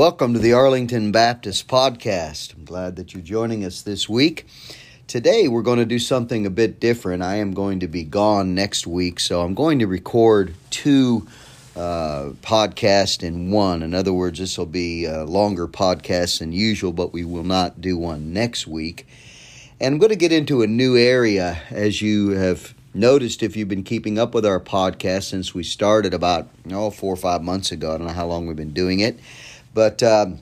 Welcome to the Arlington Baptist Podcast. I'm glad that you're joining us this week. Today, we're going to do something a bit different. I am going to be gone next week, so I'm going to record two uh, podcasts in one. In other words, this will be a longer podcast than usual, but we will not do one next week. And I'm going to get into a new area, as you have noticed if you've been keeping up with our podcast since we started about oh, four or five months ago. I don't know how long we've been doing it. But um,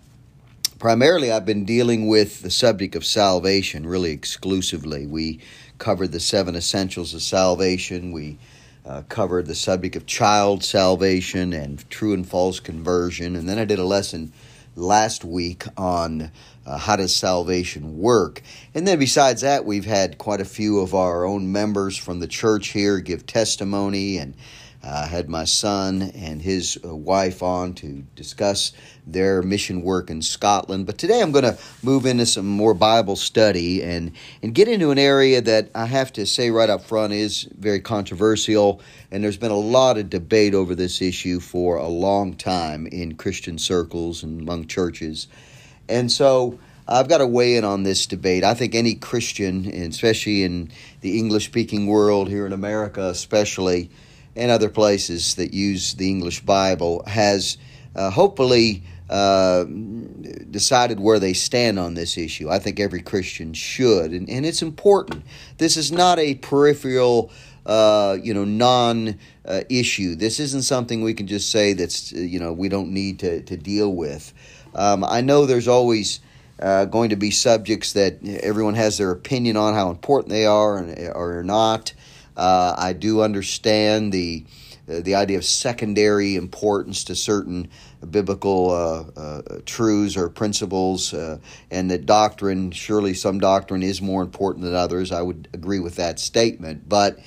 primarily, I've been dealing with the subject of salvation really exclusively. We covered the seven essentials of salvation. We uh, covered the subject of child salvation and true and false conversion. And then I did a lesson last week on uh, how does salvation work. And then besides that, we've had quite a few of our own members from the church here give testimony and I had my son and his uh, wife on to discuss their mission work in Scotland. But today I'm going to move into some more Bible study and, and get into an area that I have to say right up front is very controversial. And there's been a lot of debate over this issue for a long time in Christian circles and among churches. And so I've got to weigh in on this debate. I think any Christian, especially in the English speaking world here in America, especially, and other places that use the English Bible has uh, hopefully uh, decided where they stand on this issue. I think every Christian should, and, and it's important. This is not a peripheral, uh, you know, non uh, issue. This isn't something we can just say that's, uh, you know, we don't need to, to deal with. Um, I know there's always uh, going to be subjects that everyone has their opinion on how important they are and, or not. Uh, I do understand the uh, the idea of secondary importance to certain biblical uh, uh, truths or principles, uh, and that doctrine, surely some doctrine is more important than others. I would agree with that statement. But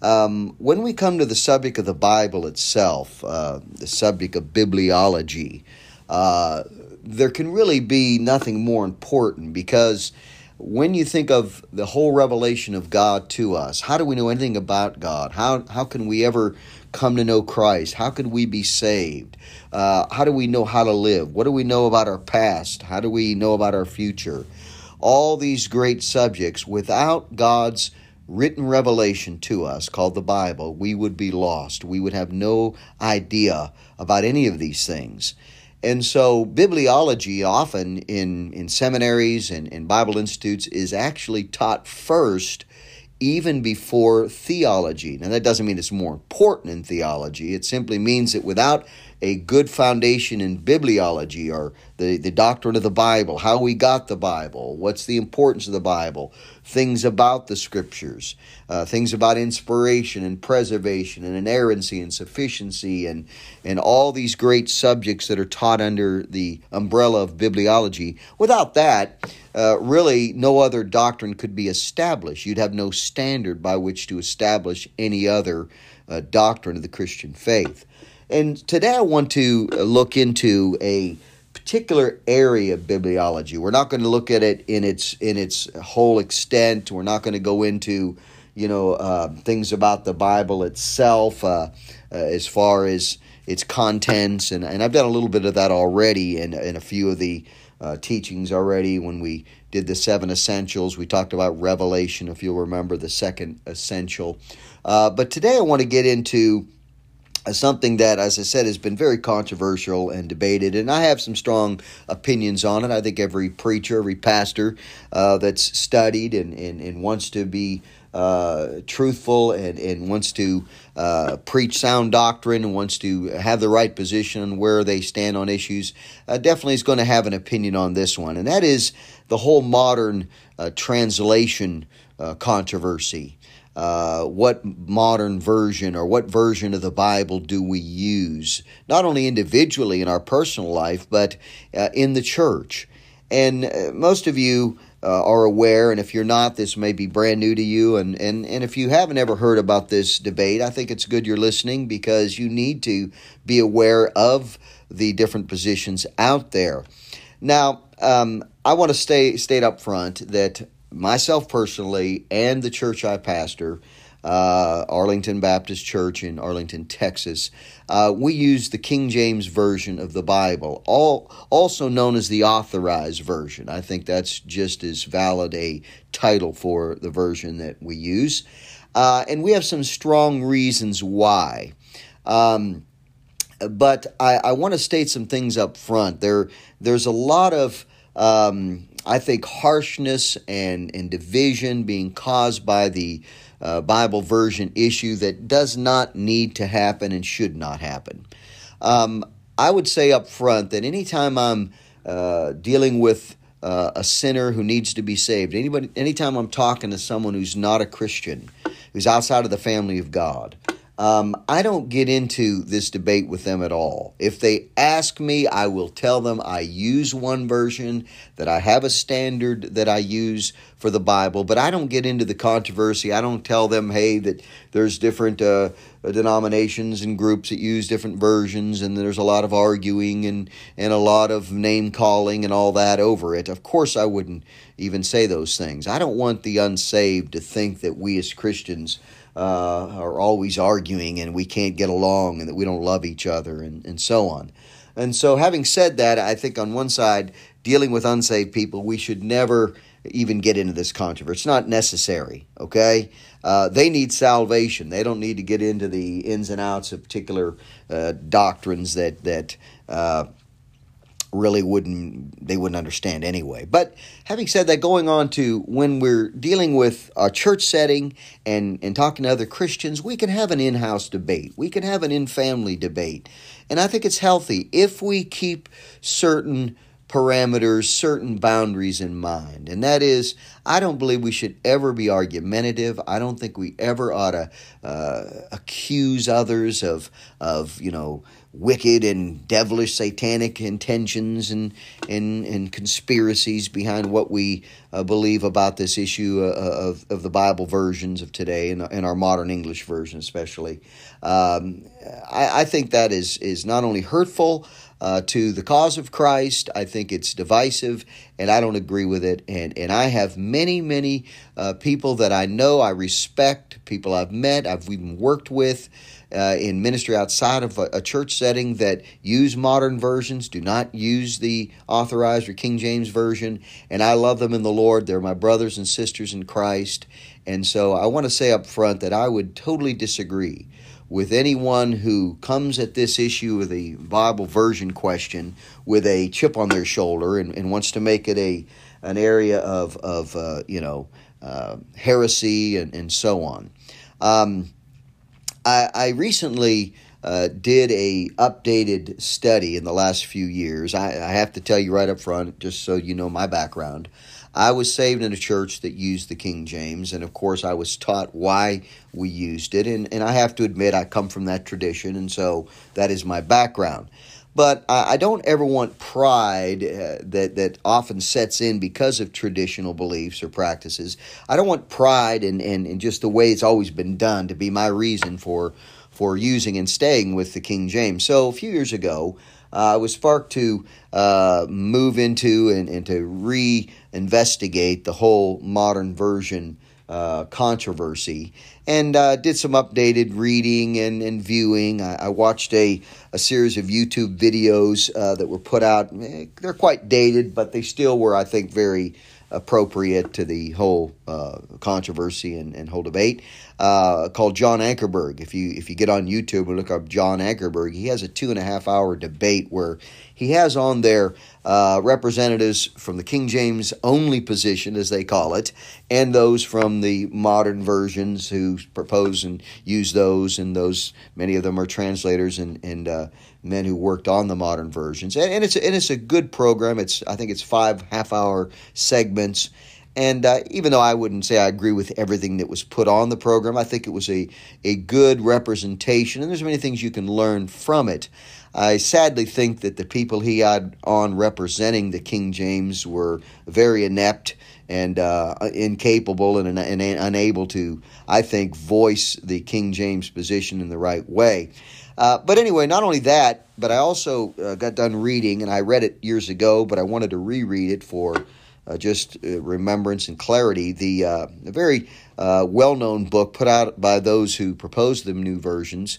um, when we come to the subject of the Bible itself, uh, the subject of bibliology, uh, there can really be nothing more important because when you think of the whole revelation of God to us, how do we know anything about God? How, how can we ever come to know Christ? How can we be saved? Uh, how do we know how to live? What do we know about our past? How do we know about our future? All these great subjects, without God's written revelation to us called the Bible, we would be lost. We would have no idea about any of these things. And so, bibliology, often in, in seminaries and in Bible institutes, is actually taught first, even before theology. Now, that doesn't mean it's more important in theology. It simply means that without a good foundation in bibliology or the, the doctrine of the Bible, how we got the Bible, what's the importance of the Bible, things about the scriptures, uh, things about inspiration and preservation and inerrancy and sufficiency and, and all these great subjects that are taught under the umbrella of bibliology. Without that, uh, really no other doctrine could be established. You'd have no standard by which to establish any other uh, doctrine of the Christian faith. And today I want to look into a particular area of bibliology. We're not going to look at it in its in its whole extent. We're not going to go into you know uh, things about the Bible itself uh, uh, as far as its contents, and, and I've done a little bit of that already in, in a few of the uh, teachings already. When we did the seven essentials, we talked about revelation, if you'll remember the second essential. Uh, but today I want to get into something that, as I said, has been very controversial and debated, and I have some strong opinions on it. I think every preacher, every pastor uh, that's studied and, and, and wants to be uh, truthful and, and wants to uh, preach sound doctrine and wants to have the right position where they stand on issues, uh, definitely is going to have an opinion on this one. And that is the whole modern uh, translation uh, controversy. Uh, what modern version or what version of the Bible do we use, not only individually in our personal life, but uh, in the church. And uh, most of you uh, are aware, and if you're not, this may be brand new to you. And, and, and if you haven't ever heard about this debate, I think it's good you're listening because you need to be aware of the different positions out there. Now, um, I want to stay state up front that myself personally and the church I pastor, uh, Arlington Baptist Church in Arlington, Texas, uh, we use the King James Version of the Bible, all, also known as the Authorized Version. I think that's just as valid a title for the version that we use. Uh, and we have some strong reasons why. Um, but I, I want to state some things up front. There, there's a lot of um, I think harshness and, and division being caused by the uh, Bible version issue that does not need to happen and should not happen. Um, I would say up front that anytime I'm uh, dealing with uh, a sinner who needs to be saved, anybody, anytime I'm talking to someone who's not a Christian, who's outside of the family of God, um, I don't get into this debate with them at all. If they ask me, I will tell them I use one version, that I have a standard that I use for the Bible, but I don't get into the controversy. I don't tell them, hey, that there's different uh, denominations and groups that use different versions, and there's a lot of arguing and, and a lot of name calling and all that over it. Of course, I wouldn't even say those things. I don't want the unsaved to think that we as Christians uh, are always arguing and we can't get along and that we don't love each other and, and so on. And so, having said that, I think on one side, dealing with unsaved people, we should never even get into this controversy. It's not necessary, okay? Uh, they need salvation. They don't need to get into the ins and outs of particular uh, doctrines that that uh, really wouldn't they wouldn't understand anyway. But having said that, going on to when we're dealing with a church setting and and talking to other Christians, we can have an in-house debate. We can have an in-family debate. And I think it's healthy if we keep certain parameters, certain boundaries in mind. And that is, I don't believe we should ever be argumentative. I don't think we ever ought to uh, accuse others of, of you know, wicked and devilish satanic intentions and, and, and conspiracies behind what we uh, believe about this issue uh, of, of the Bible versions of today and, and our modern English version, especially. Um, I, I think that is, is not only hurtful, uh, to the cause of Christ. I think it's divisive, and I don't agree with it. And and I have many, many uh, people that I know, I respect, people I've met, I've even worked with. Uh, in ministry outside of a, a, church setting that use modern versions, do not use the authorized or King James version, and I love them in the Lord. They're my brothers and sisters in Christ, and so I want to say up front that I would totally disagree with anyone who comes at this issue of the Bible version question with a chip on their shoulder and, and wants to make it a an area of of uh, you know uh, heresy and, and so on. Um, I, I recently uh, did a updated study in the last few years. I, I have to tell you right up front, just so you know my background. I was saved in a church that used the King James, and of course, I was taught why we used it. And, and I have to admit, I come from that tradition, and so that is my background. But I, I don't ever want pride uh, that, that often sets in because of traditional beliefs or practices. I don't want pride in, in, in just the way it's always been done to be my reason for, for using and staying with the King James. So a few years ago, uh, I was sparked to uh, move into and, and to re-investigate the whole modern version uh, controversy and uh, did some updated reading and, and viewing. I, I, watched a, a series of YouTube videos uh, that were put out. Eh, they're quite dated, but they still were, I think, very appropriate to the whole uh, controversy and, and whole debate uh, called John Ankerberg. If you if you get on YouTube and look up John Ankerberg, he has a two and a half hour debate where he has on there uh, representatives from the King James only position, as they call it, and those from the modern versions who propose and use those, and those many of them are translators and and uh, men who worked on the modern versions. And, and it's and it's a good program. It's I think it's five half hour segments. And uh, even though I wouldn't say I agree with everything that was put on the program, I think it was a, a good representation, and there's many things you can learn from it. I sadly think that the people he had on representing the King James were very inept and uh, incapable and, and, unable to, I think, voice the King James position in the right way. Uh, but anyway, not only that, but I also uh, got done reading, and I read it years ago, but I wanted to reread it for uh, just uh, remembrance and clarity, the, the very uh, well known book put out by those who proposed the new versions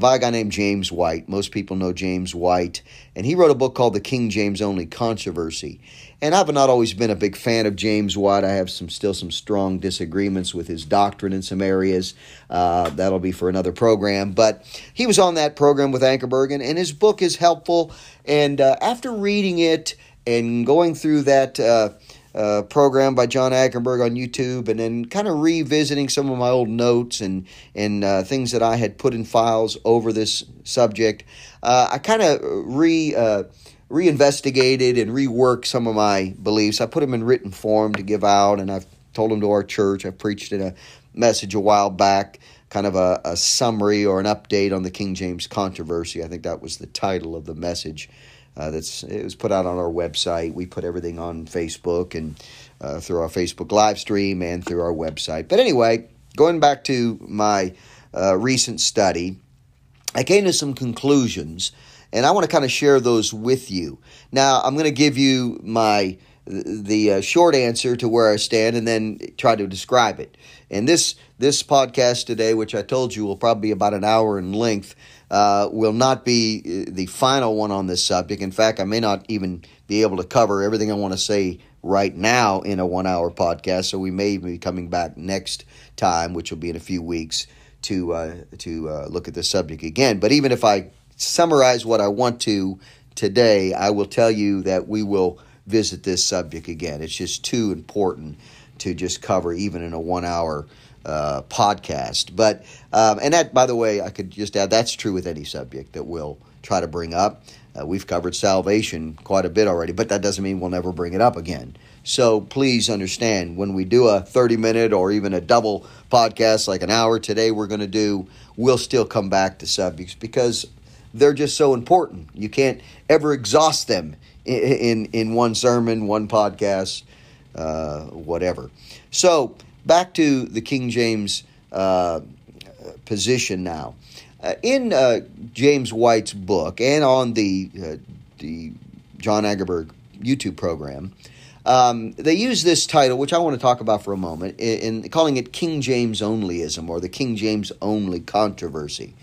by a guy named James White. Most people know James White, and he wrote a book called The King James Only Controversy. And I've not always been a big fan of James White. I have some still some strong disagreements with his doctrine in some areas. Uh, that'll be for another program. But he was on that program with Ankerberg, and, and his book is helpful. And uh, after reading it and going through that uh, uh, program by John Ankerberg on YouTube, and then kind of revisiting some of my old notes and and uh, things that I had put in files over this subject. Uh, I kind of re uh, reinvestigated and reworked some of my beliefs. I put them in written form to give out, and I've told them to our church. I preached in a message a while back, kind of a, a summary or an update on the King James controversy. I think that was the title of the message. Uh, that's it was put out on our website. We put everything on Facebook and uh, through our Facebook live stream and through our website. But anyway, going back to my uh, recent study, I came to some conclusions, and I want to kind of share those with you. Now, I'm going to give you my the uh, short answer to where I stand, and then try to describe it. And this this podcast today, which I told you will probably be about an hour in length uh, will not be uh, the final one on this subject. In fact, I may not even be able to cover everything I want to say right now in a one hour podcast. So we may be coming back next time, which will be in a few weeks, to uh, to uh, look at this subject again. But even if I summarize what I want to today, I will tell you that we will visit this subject again. It's just too important to just cover even in a one hour uh, podcast. But um, and that, by the way, I could just add that's true with any subject that we'll try to bring up. Uh, we've covered salvation quite a bit already, but that doesn't mean we'll never bring it up again. So please understand when we do a 30 minute or even a double podcast like an hour today, we're going to do, we'll still come back to subjects because they're just so important. You can't ever exhaust them in, in, in one sermon, one podcast, uh, whatever. So, back to the King James uh, position now. Uh, in uh, James White's book and on the uh, the John Ankerberg YouTube program, um, they use this title, which I want to talk about for a moment, in, in calling it King James Onlyism or the King James Only controversy.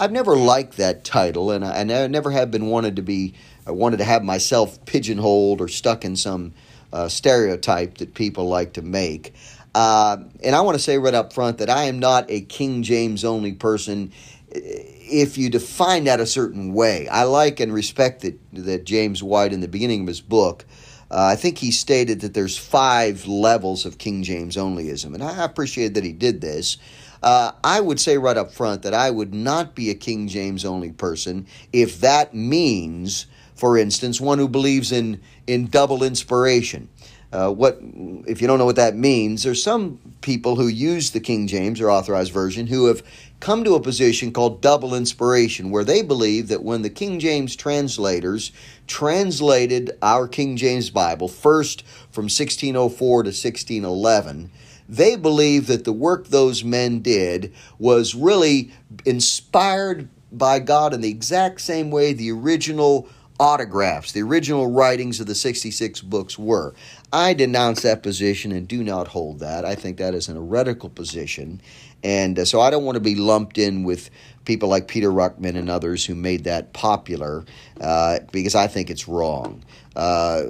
I've never liked that title, and I, and I never have been wanted to be I wanted to have myself pigeonholed or stuck in some uh, stereotype that people like to make. Uh, and I want to say right up front that I am not a King James only person. If you define that a certain way, I like and respect that, that James White in the beginning of his book. Uh, I think he stated that there's five levels of King James onlyism, and I appreciate that he did this. Uh, I would say right up front that I would not be a King James only person if that means, for instance, one who believes in in double inspiration. Uh, what if you don't know what that means? There's some people who use the King James or Authorized Version who have come to a position called double inspiration, where they believe that when the King James translators translated our King James Bible first from 1604 to 1611, they believe that the work those men did was really inspired by God in the exact same way the original autographs, the original writings of the 66 books were. I denounce that position and do not hold that. I think that is an heretical position. And uh, so I don't want to be lumped in with people like Peter Ruckman and others who made that popular uh, because I think it's wrong. Uh,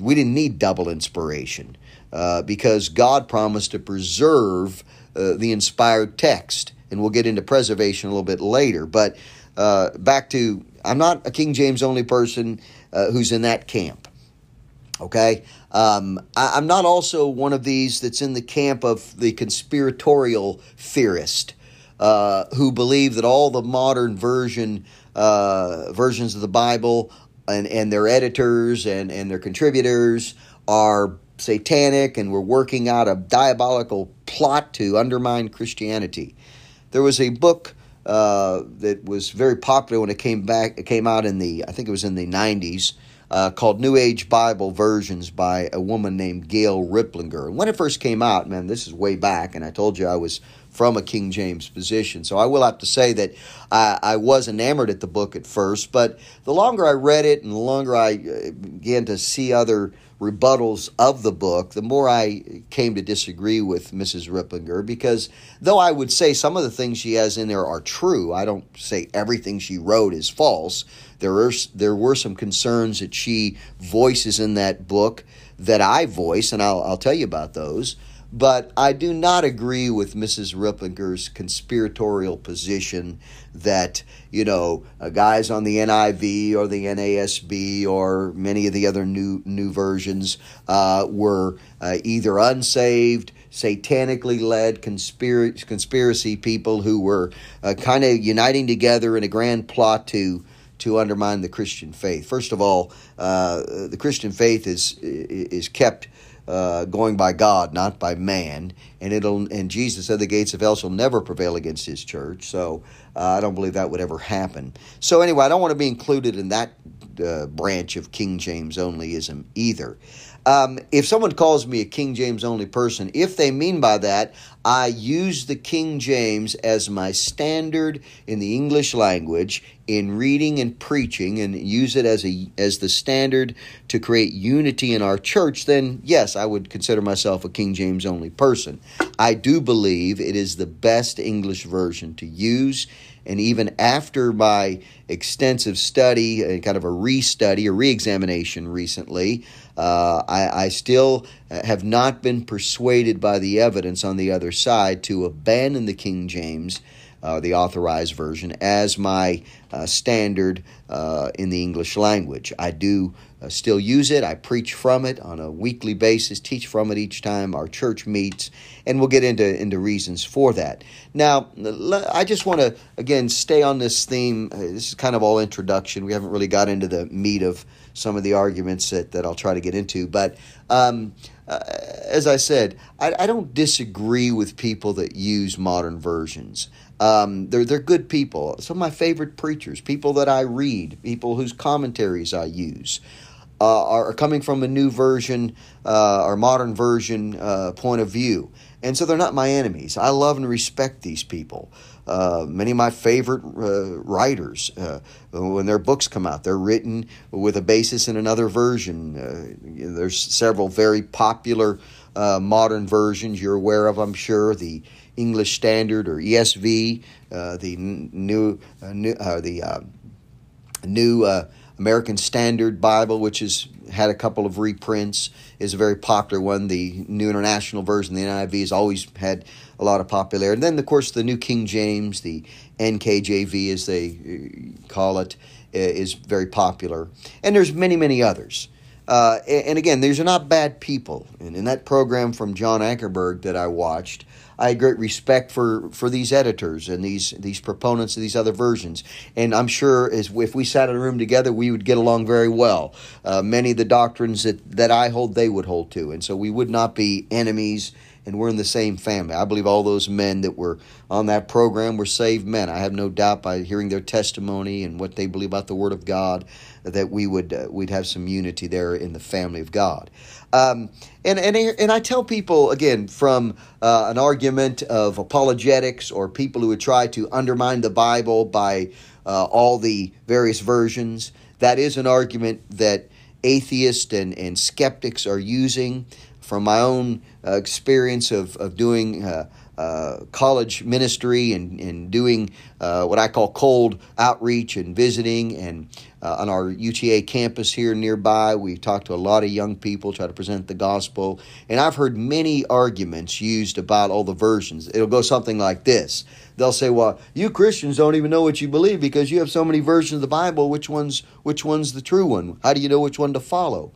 we didn't need double inspiration uh, because God promised to preserve uh, the inspired text. And we'll get into preservation a little bit later. But uh, back to I'm not a King James only person who's in that camp. Okay? Um, I, am not also one of these that's in the camp of the conspiratorial theorist uh, who believe that all the modern version uh, versions of the Bible and, and their editors and, and their contributors are satanic and we're working out a diabolical plot to undermine Christianity. There was a book uh, that was very popular when it came back. It came out in the I think it was in the 90s uh, called New Age Bible Versions by a woman named Gail. And when it first came out, man, this is way back, and I told you I was from a King James position. So I will have to say that I, I, was enamored at the book at first, but the longer I read it and the longer I uh, began to see other rebuttals of the book, the more I came to disagree with Mrs. Riplinger because though I would say some of the things she has in there are true, I don't say everything she wrote is false. There are there were some concerns that she voices in that book that I voice, and I'll I'll tell you about those. But I do not agree with Mrs. Riplinger's conspiratorial position that, you know, uh, guys on the NIV or the NASB or many of the other new, new versions uh, were uh, either unsaved, satanically led conspiracy, conspiracy people who were uh, kind of uniting together in a grand plot to to undermine the Christian faith. First of all, uh, the Christian faith is is kept uh, going by God, not by man. And it'll and Jesus said the gates of hell shall never prevail against His church. So uh, I don't believe that would ever happen. So anyway, I don't want to be included in that uh, branch of King James onlyism either. Um, if someone calls me a King James only person, if they mean by that, I use the King James as my standard in the English language in reading and preaching, and use it as a as the standard to create unity in our church, then yes, I would consider myself a King James only person. I do believe it is the best English version to use and even after my extensive study, uh, kind of a restudy, a reexamination recently, uh, I, I, still have not been persuaded by the evidence on the other side to abandon the King James, uh, the authorized version, as my uh, standard uh, in the English language. I do still use it. I preach from it on a weekly basis, teach from it each time our church meets, and we'll get into, into reasons for that. Now, I just want to, again, stay on this theme. Uh, this is kind of all introduction. We haven't really got into the meat of some of the arguments that, that I'll try to get into. But um, uh, as I said, I, I, don't disagree with people that use modern versions. Um, they're, they're good people. Some of my favorite preachers, people that I read, people whose commentaries I use uh, are coming from a new version uh, or modern version uh, point of view. And so they're not my enemies. I love and respect these people. Uh, many of my favorite uh, writers, uh, when their books come out, they're written with a basis in another version. there's several very popular modern versions you're aware of, I'm sure. The English Standard or ESV, the new, new the new American Standard Bible, which has had a couple of reprints, is a very popular one. The New International Version, the NIV, has always had a lot of popularity. And then, of course, the New King James, the NKJV, as they uh, call it, is very popular. And there's many, many others. Uh, and again, these are not bad people. And in that program from John Ankerberg that I watched, I had great respect for, for these editors and these these proponents of these other versions. And I'm sure as if we sat in a room together, we would get along very well. Uh, many of the doctrines that, that I hold, they would hold to. And so we would not be enemies and we're in the same family. I believe all those men that were on that program were saved men. I have no doubt by hearing their testimony and what they believe about the Word of God that we would uh, we'd have some unity there in the family of God. Um, and, and and I tell people again from uh, an argument of apologetics or people who would try to undermine the Bible by uh, all the various versions. That is an argument that atheists and, and skeptics are using from my own uh, experience of, of doing uh, uh, college ministry and, and doing uh, what I call cold outreach and visiting. And uh, on our UTA campus here nearby, we talk to a lot of young people, try to present the gospel. And I've heard many arguments used about all the versions. It'll go something like this They'll say, "Well, you Christians don't even know what you believe because you have so many versions of the Bible. Which one's which one's the true one? How do you know which one to follow?"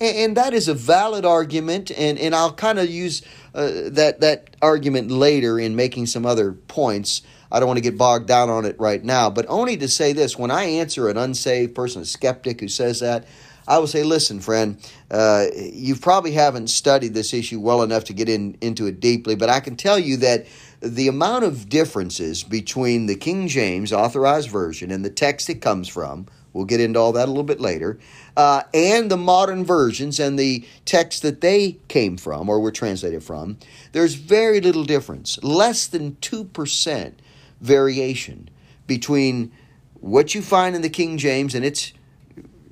And, and that is a valid argument, and, and I'll kind of use uh, that, that argument later in making some other points. I don't want to get bogged down on it right now, but only to say this when I answer an unsaved person, a skeptic who says that, I will say, listen, friend, uh, you probably haven't studied this issue well enough to get in, into it deeply, but I can tell you that the amount of differences between the King James authorized version and the text it comes from, We'll get into all that a little bit later. Uh, and the modern versions and the text that they came from or were translated from, there's very little difference, less than 2% variation between what you find in the King James and its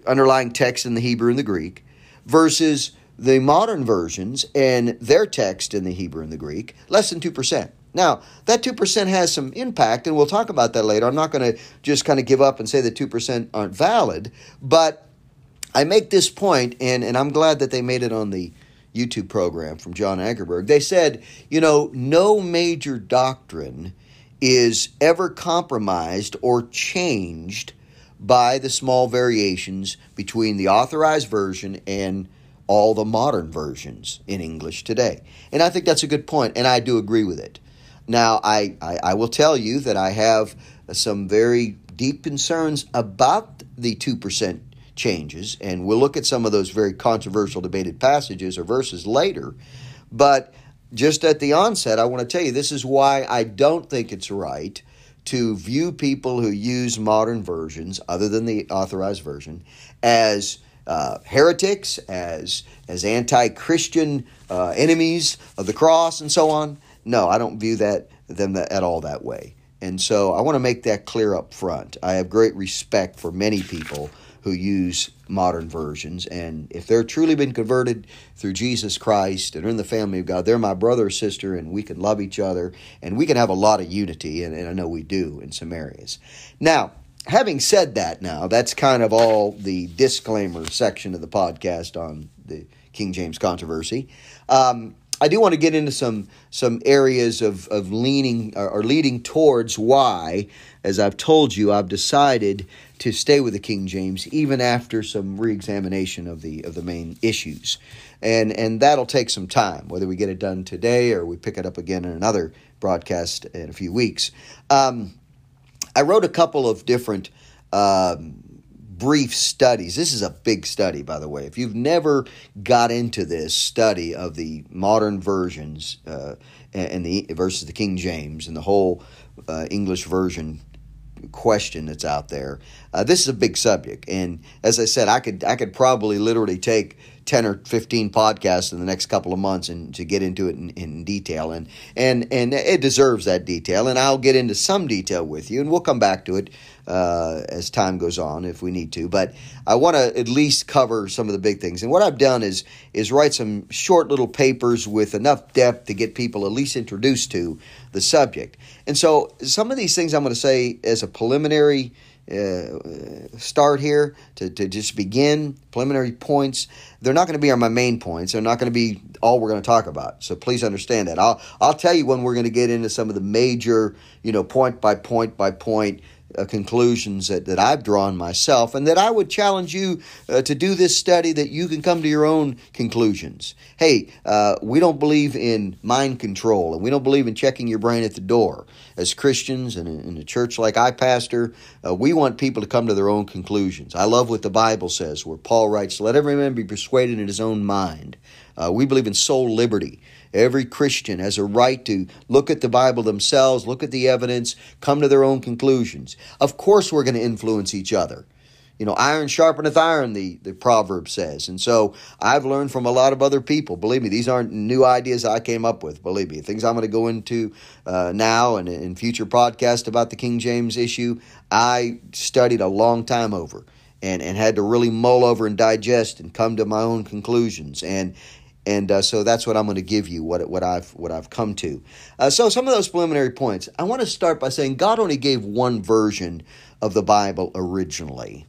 underlying text in the Hebrew and the Greek versus the modern versions and their text in the Hebrew and the Greek, less than 2%. Now, that 2% has some impact, and we'll talk about that later. I'm not going to just kind of give up and say that 2% aren't valid, but I make this point, and, and I'm glad that they made it on the YouTube program from John Ankerberg. They said, you know, no major doctrine is ever compromised or changed by the small variations between the authorized version and all the modern versions in English today. And I think that's a good point, and I do agree with it. Now, I, I, I will tell you that I have some very deep concerns about the 2% changes, and we'll look at some of those very controversial debated passages or verses later. But just at the onset, I want to tell you this is why I don't think it's right to view people who use modern versions, other than the authorized version, as uh, heretics, as as anti-Christian uh, enemies of the cross, and so on. No, I don't view that them at all that way. And so I want to make that clear up front. I have great respect for many people who use modern versions. And if they're truly been converted through Jesus Christ and are in the family of God, they're my brother or sister, and we can love each other and we can have a lot of unity. And, and I know we do in some areas. Now, having said that, now that's kind of all the disclaimer section of the podcast on the King James controversy. Um, I do want to get into some some areas of, of leaning or, or leading towards why, as I've told you, I've decided to stay with the King James even after some reexamination of the of the main issues, and and that'll take some time. Whether we get it done today or we pick it up again in another broadcast in a few weeks. Um, I wrote a couple of different. Um, brief studies. This is a big study, by the way. If you've never got into this study of the modern versions uh, and the versus the King James and the whole uh, English version question that's out there. Uh, this is a big subject, and as I said, I could I could probably literally take ten or fifteen podcasts in the next couple of months and to get into it in, in detail, and and and it deserves that detail, and I'll get into some detail with you, and we'll come back to it uh, as time goes on if we need to. But I want to at least cover some of the big things. And what I've done is is write some short little papers with enough depth to get people at least introduced to the subject. And so some of these things I'm going to say as a preliminary. Uh, start here to, to just begin preliminary points they're not going to be on my main points they're not going to be all we're going to talk about so please understand that i'll i'll tell you when we're going to get into some of the major you know point by point by point uh, conclusions that, that I've drawn myself, and that I would challenge you uh, to do this study that you can come to your own conclusions. Hey, uh, we don't believe in mind control, and we don't believe in checking your brain at the door. As Christians and in a church like I pastor, uh, we want people to come to their own conclusions. I love what the Bible says, where Paul writes, Let every man be persuaded in his own mind. Uh, we believe in soul liberty. Every Christian has a right to look at the Bible themselves, look at the evidence, come to their own conclusions. Of course, we're going to influence each other. You know, iron sharpeneth iron, the, the proverb says. And so I've learned from a lot of other people. Believe me, these aren't new ideas I came up with. Believe me, things I'm going to go into uh, now and in future podcasts about the King James issue, I studied a long time over and, and had to really mull over and digest and come to my own conclusions. And and uh, so that's what I'm going to give you what what I've what I've come to. Uh, so some of those preliminary points. I want to start by saying God only gave one version of the Bible originally.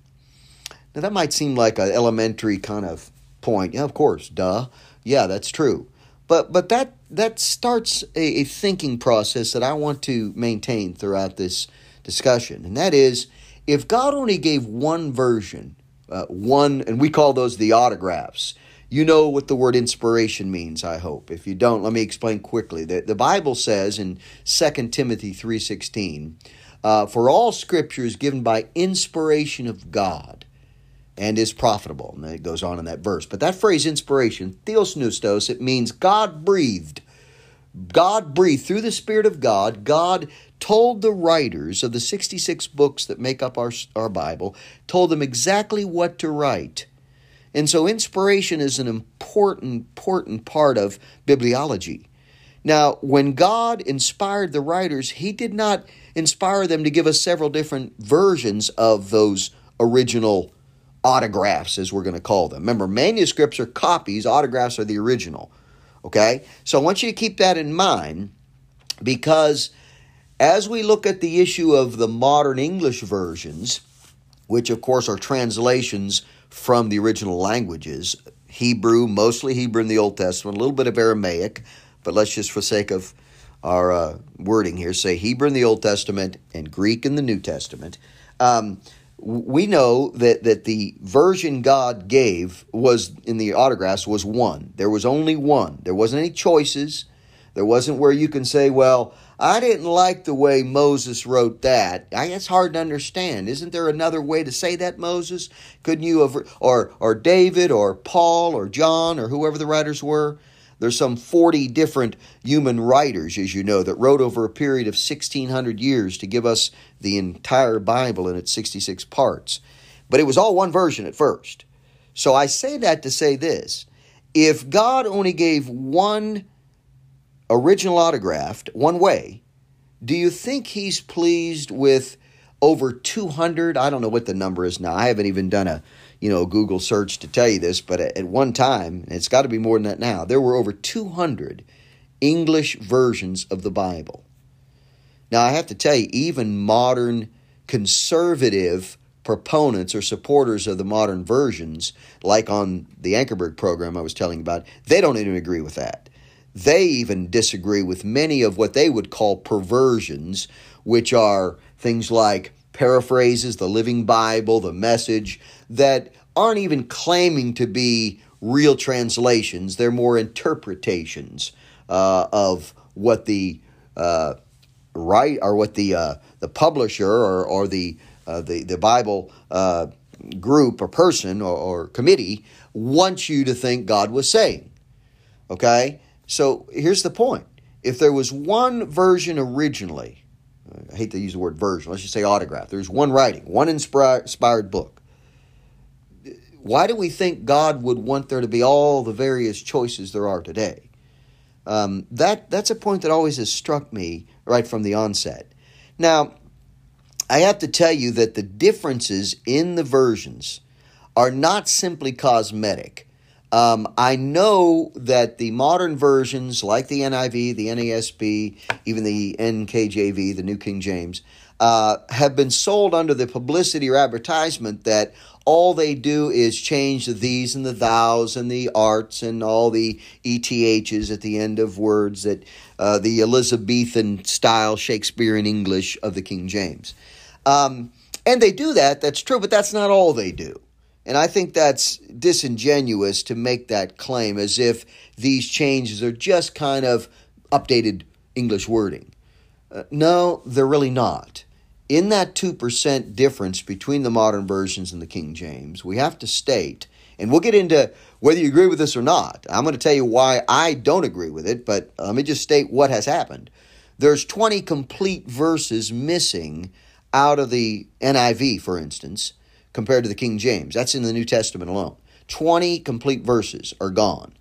Now that might seem like an elementary kind of point. Yeah, of course, duh. Yeah, that's true. But but that that starts a, a thinking process that I want to maintain throughout this discussion, and that is if God only gave one version, uh, one, and we call those the autographs you know what the word inspiration means, I hope. If you don't, let me explain quickly. The, the Bible says in 2 Timothy 3.16, uh, For all scripture is given by inspiration of God and is profitable. And it goes on in that verse. But that phrase inspiration, theopneustos, it means God breathed. God breathed through the Spirit of God. God told the writers of the 66 books that make up our, our Bible, told them exactly what to write. And so inspiration is an important, important part of bibliology. Now, when God inspired the writers, He did not inspire them to give us several different versions of those original autographs, as we're going to call them. Remember, manuscripts are copies, autographs are the original. Okay? So I want you to keep that in mind because as we look at the issue of the modern English versions, which of course are translations from the original languages, Hebrew, mostly Hebrew in the Old Testament, a little bit of Aramaic, but let's just for sake of our uh, wording here say Hebrew in the Old Testament and Greek in the New Testament. Um, we know that, that the version God gave was in the autographs was one. There was only one. There wasn't any choices. There wasn't where you can say, well, I didn't like the way Moses wrote that. I, it's hard to understand. Isn't there another way to say that, Moses? Couldn't you have, or, or David, or Paul, or John, or whoever the writers were? There's some 40 different human writers, as you know, that wrote over a period of 1600 years to give us the entire Bible in its 66 parts. But it was all one version at first. So I say that to say this if God only gave one original autograph one way, do you think he's pleased with over 200? I don't know what the number is now. I haven't even done a you know, Google search to tell you this, but at one time, it's got to be more than that now, there were over 200 English versions of the Bible. Now, I have to tell you, even modern conservative proponents or supporters of the modern versions, like on the Ankerberg program I was telling about, they don't even agree with that. They even disagree with many of what they would call perversions, which are things like paraphrases, the Living Bible, the Message, that aren't even claiming to be real translations. They're more interpretations uh, of what the uh, right or what the uh, the publisher or, or the uh, the the Bible uh, group or person or, or committee wants you to think God was saying. Okay, so here's the point: if there was one version originally I hate to use the word version, let's just say autograph. There's one writing, one inspired book. Why do we think God would want there to be all the various choices there are today? Um, that that's a point that always has struck me right from the onset. Now, I have to tell you that the differences in the versions are not simply cosmetic. Um, I know that the modern versions, like the NIV, the NASB, even the NKJV, the New King James, uh, have been sold under the publicity or advertisement that all they do is change the these and the thous and the arts and all the ETHs at the end of words that uh, the Elizabethan style Shakespearean English of the King James. Um, and they do that, that's true, but that's not all they do. And I think that's disingenuous to make that claim as if these changes are just kind of updated English wording. Uh, no, they're really not. In that 2% difference between the modern versions and the King James, we have to state, and we'll get into whether you agree with this or not. I'm going to tell you why I don't agree with it, but let me just state what has happened. There's 20 complete verses missing out of the NIV, for instance, compared to the King James. That's in the New Testament alone. 20 complete verses are gone.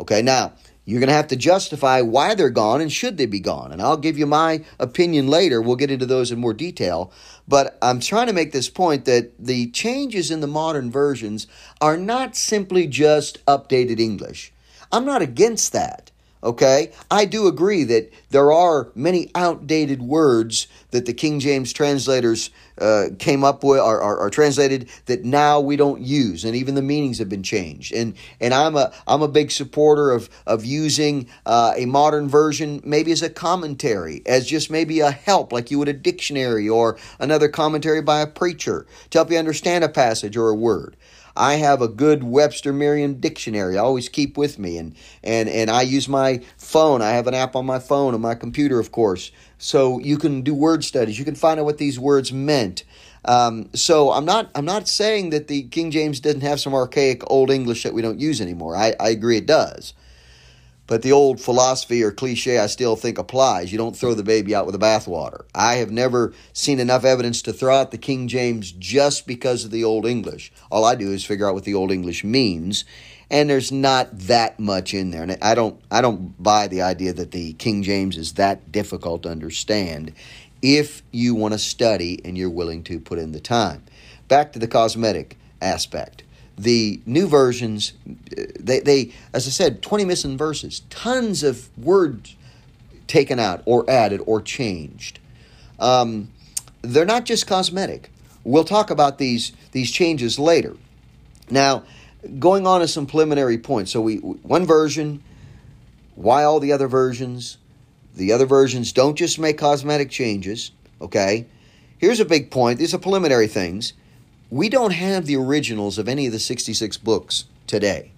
Okay, now you're going to have to justify why they're gone and should they be gone. And I'll give you my opinion later. We'll get into those in more detail. But I'm trying to make this point that the changes in the modern versions are not simply just updated English. I'm not against that. Okay? I do agree that there are many outdated words that the King James translators uh, came up with or, or, or, translated that now we don't use, and even the meanings have been changed. And and I'm a I'm a big supporter of of using uh, a modern version maybe as a commentary, as just maybe a help, like you would a dictionary or another commentary by a preacher to help you understand a passage or a word. I have a good Webster Merriam dictionary I always keep with me and and and I use my phone. I have an app on my phone on my computer of course. So you can do word studies. You can find out what these words meant. Um, so I'm not I'm not saying that the King James doesn't have some archaic old English that we don't use anymore. I, I agree it does. But the old philosophy or cliche I still think applies. You don't throw the baby out with the bathwater. I have never seen enough evidence to throw out the King James just because of the Old English. All I do is figure out what the Old English means, and there's not that much in there. And I don't I don't buy the idea that the King James is that difficult to understand if you want to study and you're willing to put in the time. Back to the cosmetic aspect the new versions, they, they, as I said, 20 missing verses, tons of words taken out or added or changed. Um, they're not just cosmetic. We'll talk about these, these changes later. Now, going on to some preliminary points. So, we one version, why all the other versions? The other versions don't just make cosmetic changes, okay? Here's a big point. These are preliminary things. We don't have the originals of any of the 66 books today.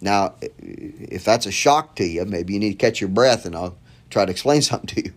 Now, if that's a shock to you, maybe you need to catch your breath and I'll try to explain something to you.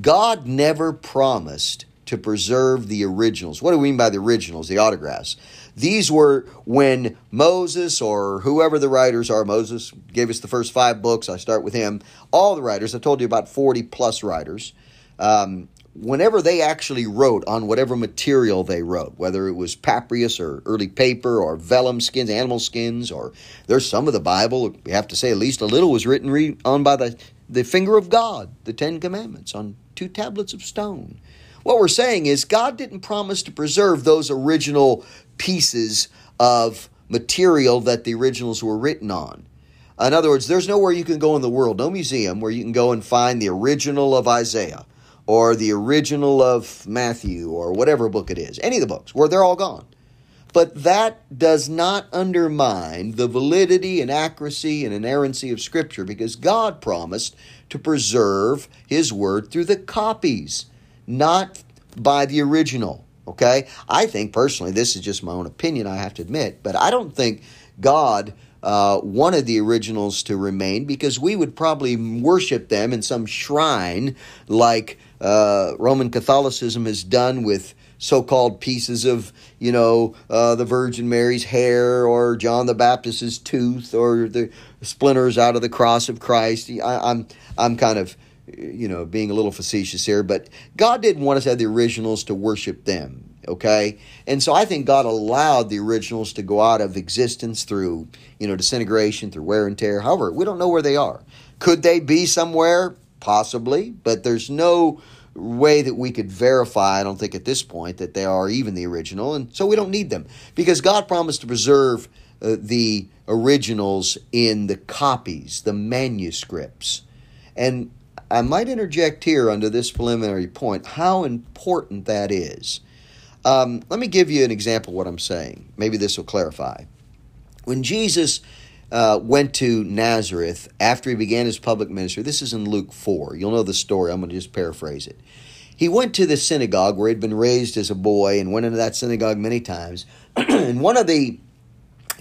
God never promised to preserve the originals. What do we mean by the originals, the autographs? These were when Moses or whoever the writers are, Moses gave us the first five books. I start with him. All the writers, I told you about 40 plus writers. Um, whenever they actually wrote on whatever material they wrote, whether it was papyrus or early paper or vellum skins, animal skins, or there's some of the Bible, we have to say at least a little was written on by the, the finger of God, the Ten Commandments, on two tablets of stone. What we're saying is God didn't promise to preserve those original pieces of material that the originals were written on. In other words, there's nowhere you can go in the world, no museum, where you can go and find the original of Isaiah or the original of Matthew or whatever book it is, any of the books, where they're all gone. But that does not undermine the validity and accuracy and inerrancy of Scripture because God promised to preserve His Word through the copies, not by the original. Okay? I think personally, this is just my own opinion, I have to admit, but I don't think God uh, wanted the originals to remain because we would probably worship them in some shrine like uh, Roman Catholicism has done with so-called pieces of you know uh, the Virgin Mary's hair or John the Baptist's tooth or the splinters out of the cross of Christ. I, I'm I'm kind of you know being a little facetious here, but God didn't want us to have the originals to worship them. Okay, and so I think God allowed the originals to go out of existence through you know disintegration, through wear and tear. However, we don't know where they are. Could they be somewhere? Possibly, but there's no way that we could verify, I don't think at this point, that they are even the original, and so we don't need them because God promised to preserve uh, the originals in the copies, the manuscripts. And I might interject here under this preliminary point how important that is. Um, let me give you an example of what I'm saying. Maybe this will clarify. When Jesus uh, went to Nazareth after he began his public ministry. This is in Luke 4. You'll know the story. I'm going to just paraphrase it. He went to the synagogue where he'd been raised as a boy and went into that synagogue many times. and one of the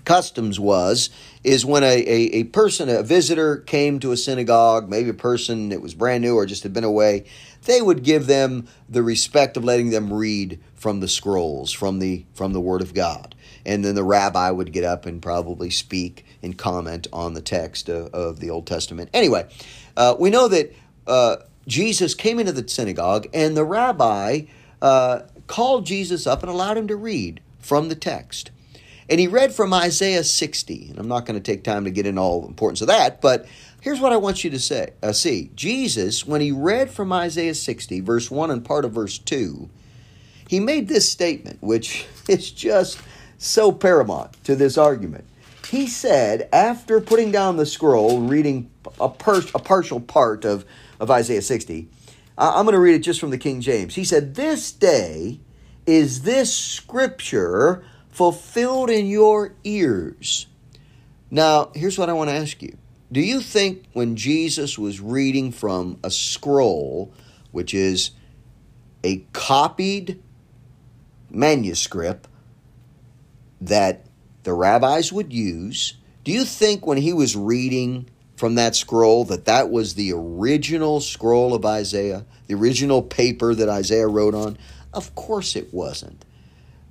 customs was is when a, a, a, person a visitor came to a synagogue maybe a person that was brand new or just had been away they would give them the respect of letting them read from the scrolls from the from the word of god and then the rabbi would get up and probably speak and comment on the text of, of the Old Testament. Anyway, uh, we know that uh, Jesus came into the synagogue, and the rabbi uh, called Jesus up and allowed him to read from the text. And he read from Isaiah 60. And I'm not going to take time to get into all the importance of that, but here's what I want you to say. Uh, see, Jesus, when he read from Isaiah 60, verse 1 and part of verse 2, he made this statement, which is just so paramount to this argument. He said, after putting down the scroll, reading a, per- a partial part of, of Isaiah 60, I'm going to read it just from the King James. He said, This day is this scripture fulfilled in your ears. Now, here's what I want to ask you. Do you think when Jesus was reading from a scroll, which is a copied manuscript, that the rabbis would use. Do you think when he was reading from that scroll that that was the original scroll of Isaiah, the original paper that Isaiah wrote on? Of course it wasn't.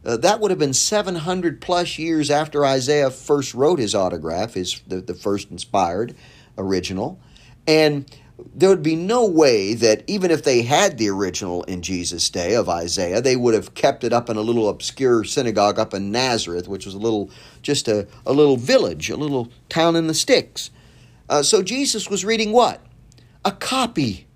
Uh, that would have been 700 plus years after Isaiah first wrote his autograph, his the, the first inspired original. And there would be no way that even if they had the original in Jesus' day of Isaiah, they would have kept it up in a little obscure synagogue up in Nazareth, which was a little, just a, a little village, a little town in the sticks. Uh, so Jesus was reading what? A copy.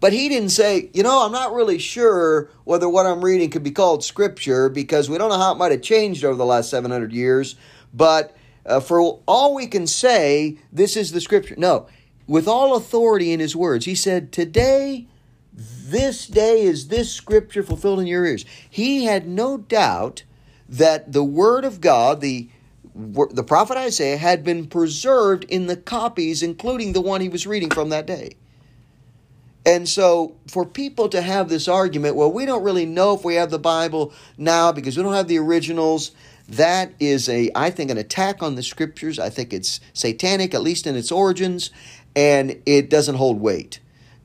But he didn't say, you know, I'm not really sure whether what I'm reading could be called scripture because we don't know how it might have changed over the last 700 years. But uh, for all we can say, this is the scripture. No, with all authority in his words. He said, Today, this day is this scripture fulfilled in your ears. He had no doubt that the word of God, the the prophet Isaiah had been preserved in the copies, including the one he was reading from that day. And so, for people to have this argument, well, we don't really know if we have the Bible now because we don't have the originals, that is a, I think, an attack on the scriptures. I think it's satanic, at least in its origins and it doesn't hold weight.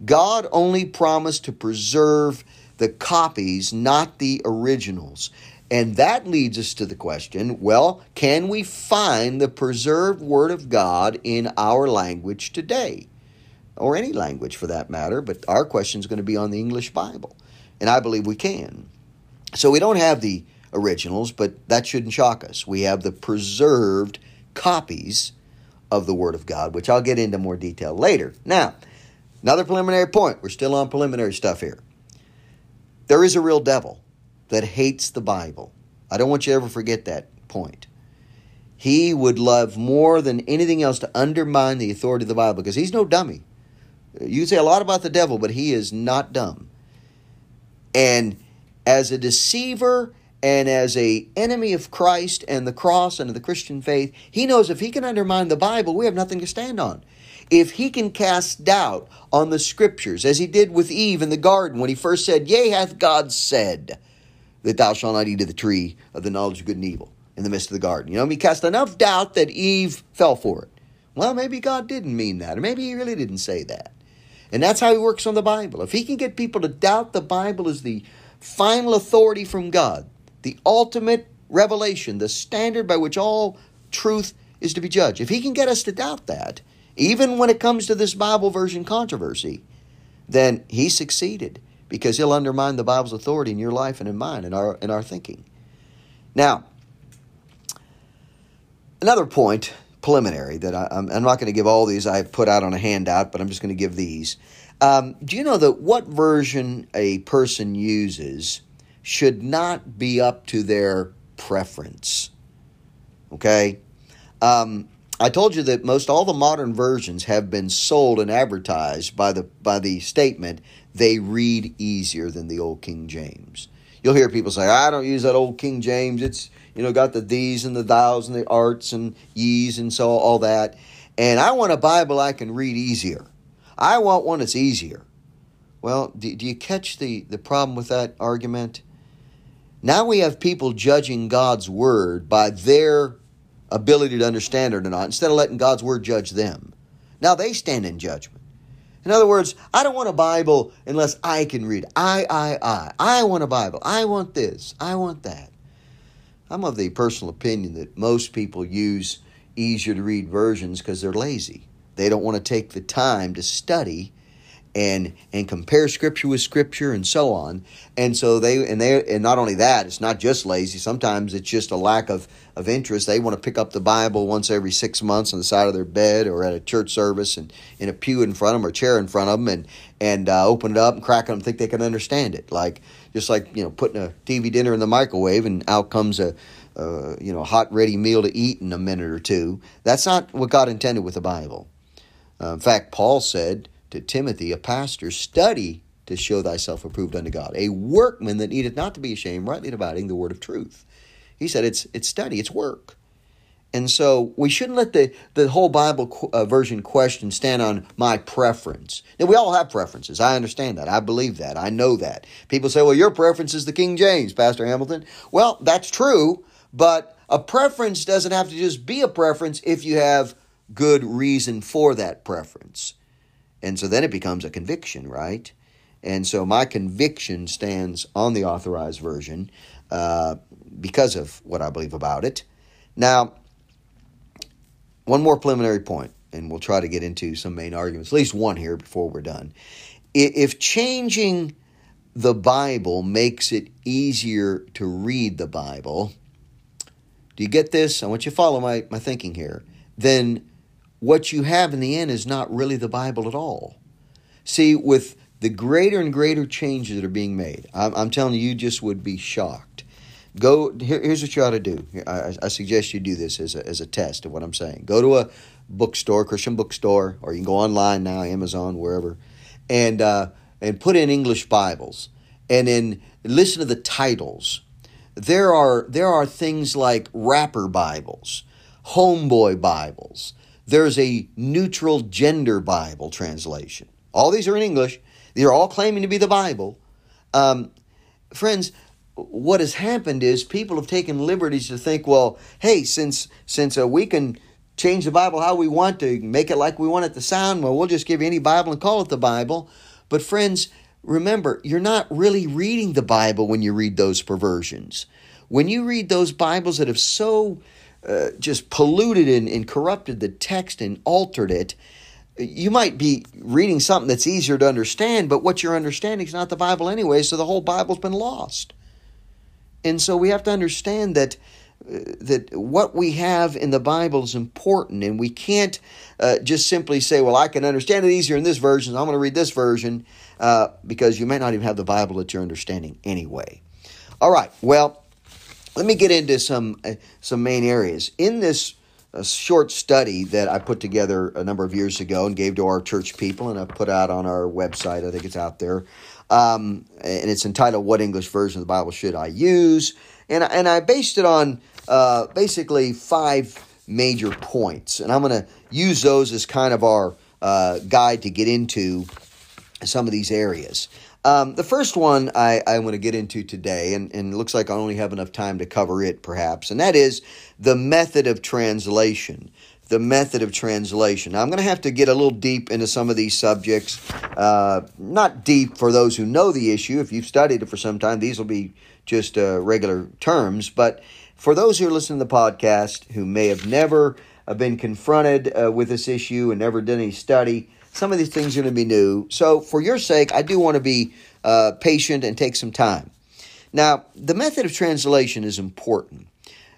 God only promised to preserve the copies, not the originals. And that leads us to the question well, can we find the preserved Word of God in our language today? Or any language for that matter, but our question is going to be on the English Bible. And I believe we can. So we don't have the originals, but that shouldn't shock us. We have the preserved copies of the Word of God, which I'll get into more detail later. Now, another preliminary point. We're still on preliminary stuff here. There is a real devil that hates the Bible. I don't want you to ever forget that point. He would love more than anything else to undermine the authority of the Bible because he's no dummy. You say a lot about the devil, but he is not dumb. And as a deceiver and as a enemy of Christ and the cross and of the Christian faith, he knows if he can undermine the Bible, we have nothing to stand on. If he can cast doubt on the scriptures, as he did with Eve in the garden when he first said, Yea, hath God said that thou shalt not eat of the tree of the knowledge of good and evil in the midst of the garden. You know, he cast enough doubt that Eve fell for it. Well, maybe God didn't mean that, or maybe he really didn't say that. And that's how he works on the Bible. If he can get people to doubt the Bible as the final authority from God, the ultimate revelation, the standard by which all truth is to be judged. If he can get us to doubt that, even when it comes to this Bible version controversy, then he succeeded because he'll undermine the Bible's authority in your life and in mine and our in our thinking. Now, another point, preliminary, that I, am not going to give all these I've put out on a handout, but I'm just going to give these. Um, do you know that what version a person uses should not be up to their preference. Okay? Um, I told you that most all the modern versions have been sold and advertised by the by the statement they read easier than the old King James. You'll hear people say, "I don't use that old King James. It's you know got the these and the thous and the arts and ye's and so all that." And I want a Bible I can read easier. I want one that's easier. Well, do, do you catch the the problem with that argument? Now we have people judging God's word by their ability to understand it or not, instead of letting God's word judge them. Now they stand in judgment. In other words, I don't want a Bible unless I can read. I, I, I. I want a Bible. I want this. I want that. I'm of the personal opinion that most people use easier to read versions because they're lazy. They don't want to take the time to study and and compare scripture with scripture and so on. And so they and they and not only that it's not just lazy. Sometimes it's just a lack of of interest. They want to pick up the bible once every six months on the side of their bed or at a church service and in a pew in front of them or chair in front of them and and uh, open it up and crack and think they can understand it. Like just like you know putting a tv dinner in the microwave and out comes a uh, you know hot ready meal to eat in a minute or two. That's not what god intended with the bible. Uh, in fact paul said to Timothy, a pastor, study to show thyself approved unto God, a workman that needeth not to be ashamed, rightly dividing the word of truth. He said it's it's study, it's work. And so we shouldn't let the, the whole Bible uh, version question stand on my preference. Now, we all have preferences. I understand that. I believe that. I know that. People say, well, your preference is the King James, Pastor Hamilton. Well, that's true, but a preference doesn't have to just be a preference if you have good reason for that preference. And so then it becomes a conviction, right? And so my conviction stands on the authorized version uh, because of what I believe about it. Now, one more preliminary and we'll try to get into some main arguments, at least one here before we're done. If changing the Bible makes it easier to read the Bible, do you get this? I want you to follow my, my thinking here. Then what you have in the end is not really the Bible at all. See, with the greater and greater changes that are being made, I'm, I'm telling you, you just would be shocked. Go here, here's what you ought to do. I, I, suggest you do this as a, as a test of what I'm saying. Go to a bookstore, Christian bookstore, or you can go online now, Amazon, wherever, and uh, and put in English Bibles, and then listen to the titles. There are there are things like rapper Bibles, homeboy Bibles. There's a neutral gender Bible translation. All these are in English. They're all claiming to be the Bible. Um, friends, what has happened is people have taken liberties to think, well, hey, since since uh, we can change the Bible how we want to, make it like we want it to sound, well, we'll just give you any Bible and call it the Bible. But friends, remember, you're not really reading the Bible when you read those perversions. When you read those Bibles that have so uh, just polluted and, and corrupted the text and altered it, you might be reading something that's easier to understand, but what you're understanding is not the Bible anyway, so the whole Bible's been lost. And so we have to understand that uh, that what we have in the Bible is important, and we can't uh, just simply say, "Well, I can understand it easier in this version. So I'm going to read this version," uh, because you may not even have the Bible that you're understanding anyway. All right. Well, let me get into some uh, some main areas in this a short study that I put together a number of years ago and gave to our church people, and I put out on our website. I think it's out there, um, and it's entitled "What English Version of the Bible Should I Use?" and and I based it on uh, basically five major points, and I'm going to use those as kind of our uh, guide to get into some of these areas. Um, the first one I, I want to get into today, and, and it looks like I only have enough time to cover it perhaps, and that is the method of translation. The method of translation. Now, I'm going to have to get a little deep into some of these subjects. Uh, not deep for those who know the issue. If you've studied it for some time, these will be just uh, regular terms. But for those who are listening to the podcast who may have never uh, been confronted uh, with this issue and never done any study, some of these things are going to be new. So, for your sake, I do want to be uh, patient and take some time. Now, the method of translation is important.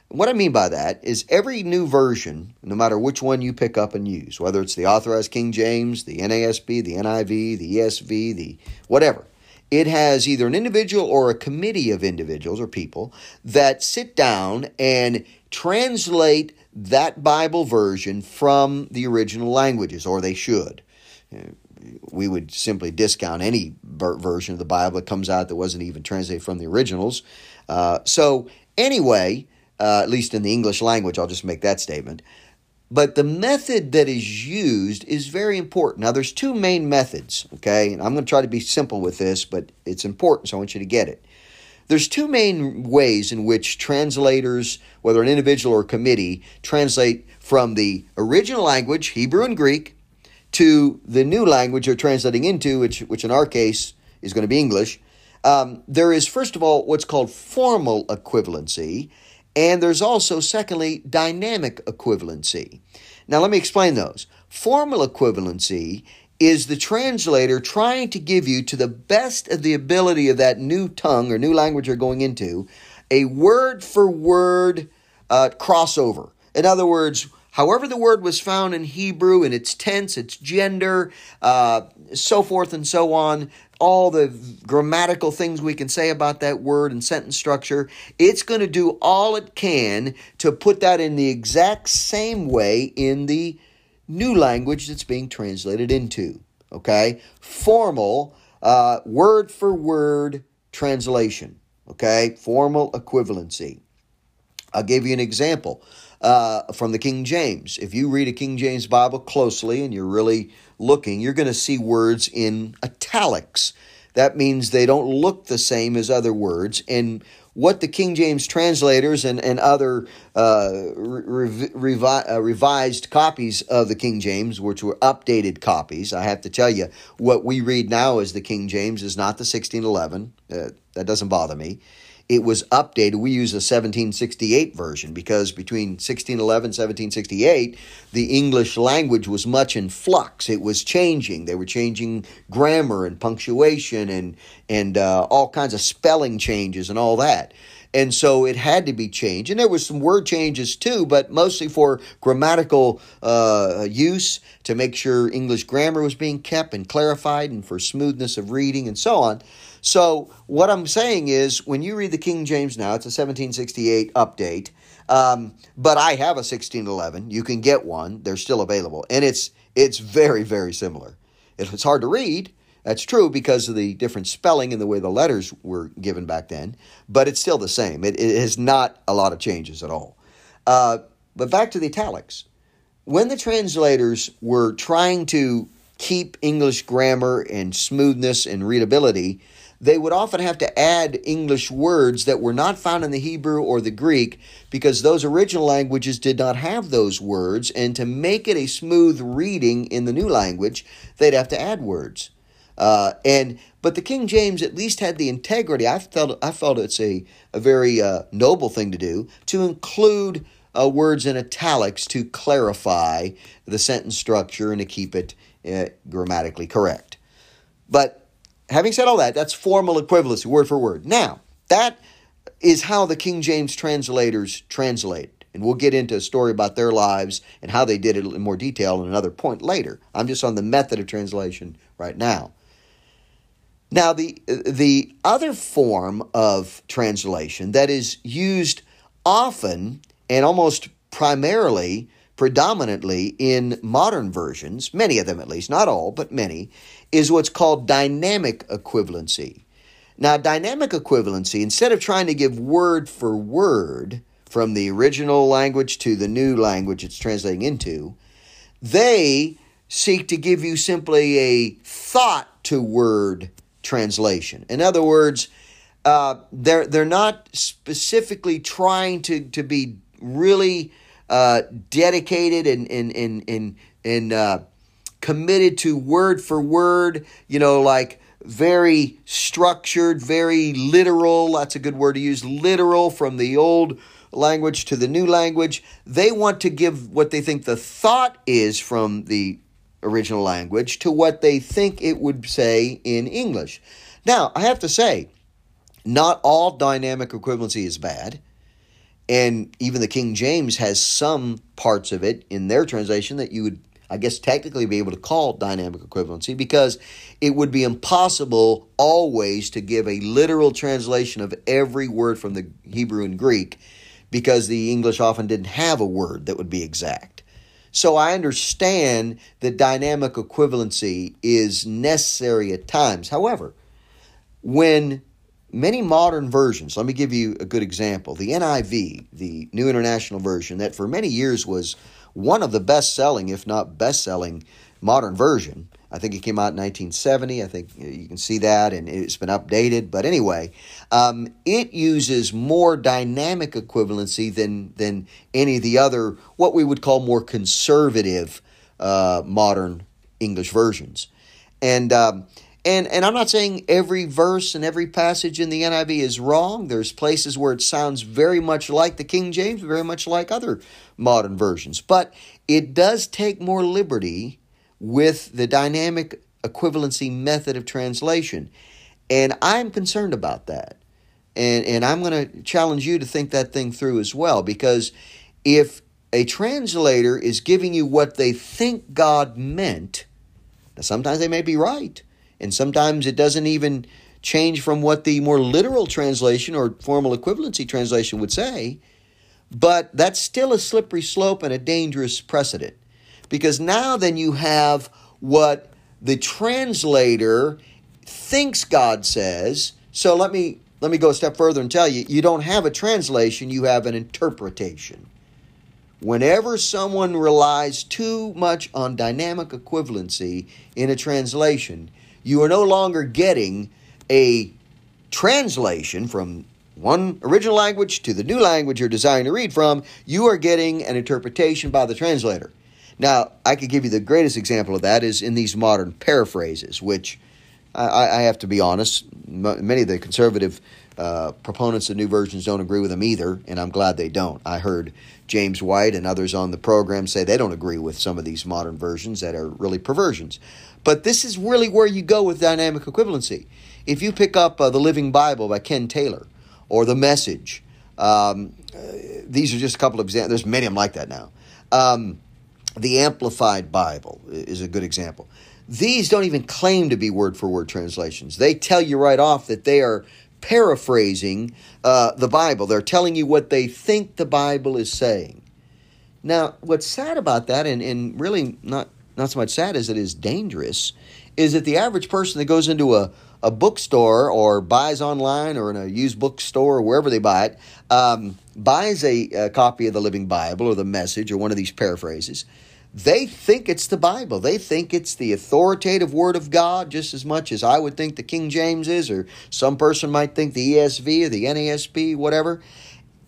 What I mean by that is every new version, no matter which one you pick up and use, whether it's the authorized King James, the NASB, the NIV, the ESV, the whatever, it has either an individual or a committee of individuals or people that sit down and translate that Bible version from the original languages, or they should we would simply discount any version of the Bible that comes out that wasn't even translated from the originals. Uh, so, anyway, uh, at least in the English language, I'll just make that statement. But the method that is used is very important. Now, there's two main methods, okay? And I'm going to try to be simple with this, but it's important, so I want you to get it. There's two main ways in which translators, whether an individual or a committee, translate from the original language, Hebrew and Greek, to the new language you're translating into, which, which in our case is going to be English, um, there is, first of all, what's called formal equivalency, and there's also, secondly, dynamic equivalency. Now, let me explain those. Formal equivalency is the translator trying to give you, to the best of the ability of that new tongue or new language you're going into, a word for word uh, crossover. In other words, However, the word was found in Hebrew in its tense, its gender, uh, so forth and so on, all the grammatical things we can say about that word and sentence structure, it's going to do all it can to put that in the exact same way in the new language that's being translated into. Okay? Formal, uh, word for word translation. Okay? Formal equivalency. I'll give you an example uh, from the King James. If you read a King James Bible closely and you're really looking, you're going to see words in italics. That means they don't look the same as other words. And what the King James translators and, and other uh, revi- uh, revised copies of the King James, which were updated copies, I have to tell you, what we read now as the King James is not the 1611. Uh, that doesn't bother me it was updated. We use a 1768 version because between 1611 and 1768, the English language was much in flux. It was changing. They were changing grammar and punctuation and, and uh, all kinds of spelling changes and all that. And so it had to be changed. And there was some word changes too, but mostly for grammatical uh, use to make sure English grammar was being kept and clarified and for smoothness of reading and so on. So, what I'm saying is, when you read the King James now, it's a 1768 update, um, but I have a 1611. You can get one; they're still available, and it's it's very very similar. It's hard to read. That's true because of the different spelling and the way the letters were given back then, but it's still the same. It, it has not a lot of changes at all. Uh, but back to the italics. When the translators were trying to keep English grammar and smoothness and readability, they would often have to add English words that were not found in the Hebrew or the Greek because those original languages did not have those words. And to make it a smooth reading in the new language, they'd have to add words. Uh, and but the King James at least had the integrity. I felt I felt it's a a very uh, noble thing to do to include uh, words in italics to clarify the sentence structure and to keep it uh, grammatically correct. But having said all that, that's formal equivalency, word for word. Now, that is how the King James translators translate. And we'll get into a story about their lives and how they did it in more detail in another point later. I'm just on the method of translation right now. Now, the, the other form of translation that is used often and almost primarily, predominantly in modern versions, many of them at least, not all, but many, is what's called dynamic equivalency. Now, dynamic equivalency, instead of trying to give word for word from the original language to the new language it's translating into, they seek to give you simply a thought to word translation. In other words, uh, they're they're not specifically trying to to be really uh, dedicated and and and and, and uh, committed to word for word, you know, like very structured, very literal. That's a good word to use. Literal from the old language to the new language. They want to give what they think the thought is from the original language to what they think it would say in English. Now, I have to say, not all dynamic equivalency is bad. And even the King James has some parts of it in their translation that you would I guess technically be able to call dynamic equivalency because it would be impossible always to give a literal translation of every word from the Hebrew and Greek because the English often didn't have a word that would be exact. So I understand that dynamic equivalency is necessary at times. However, when many modern versions, let me give you a good example. The NIV, the New International Version, that for many years was one of the best selling, if not best selling, modern version. I think it came out in 1970. I think you can see that, and it's been updated. But anyway, um, it uses more dynamic equivalency than than any of the other what we would call more conservative uh, modern English versions. And um, and and I'm not saying every verse and every passage in the NIV is wrong. There's places where it sounds very much like the King James, very much like other modern versions. But it does take more liberty with the dynamic equivalency method of translation. And I'm concerned about that. And and I'm going to challenge you to think that thing through as well because if a translator is giving you what they think God meant, now sometimes they may be right and sometimes it doesn't even change from what the more literal translation or formal equivalency translation would say. But that's still a slippery slope and a dangerous precedent. Because now then you have what the translator thinks God says. So let me let me go a step further and tell you, you don't have a translation, you have an interpretation. Whenever someone relies too much on dynamic equivalency in a translation, you are no longer getting a translation from one original language to the new language you're desiring to read from, you are getting an interpretation by the translator. Now, I could give you the greatest example of that is in these modern paraphrases, which I, I have to be honest, many of the conservative uh, proponents of new versions don't agree with them either, and I'm glad they don't. I heard James White and others on the program say they don't agree with some of these modern versions that are really perversions. But this is really where you go with dynamic equivalency. If you pick up uh, the Living Bible by Ken Taylor or the Message, um, uh, these are just a couple of examples. There's many of them like that now. Um, the Amplified Bible is a good example. These don't even claim to be word for word translations. They tell you right off that they are paraphrasing uh, the Bible. They're telling you what they think the Bible is saying. Now, what's sad about that, and, and really not, not so much sad as it is dangerous, is that the average person that goes into a, a bookstore or buys online or in a used bookstore or wherever they buy it, um, buys a, a copy of the Living Bible or the Message or one of these paraphrases, they think it's the Bible. They think it's the authoritative Word of God just as much as I would think the King James is, or some person might think the ESV or the NASB, whatever.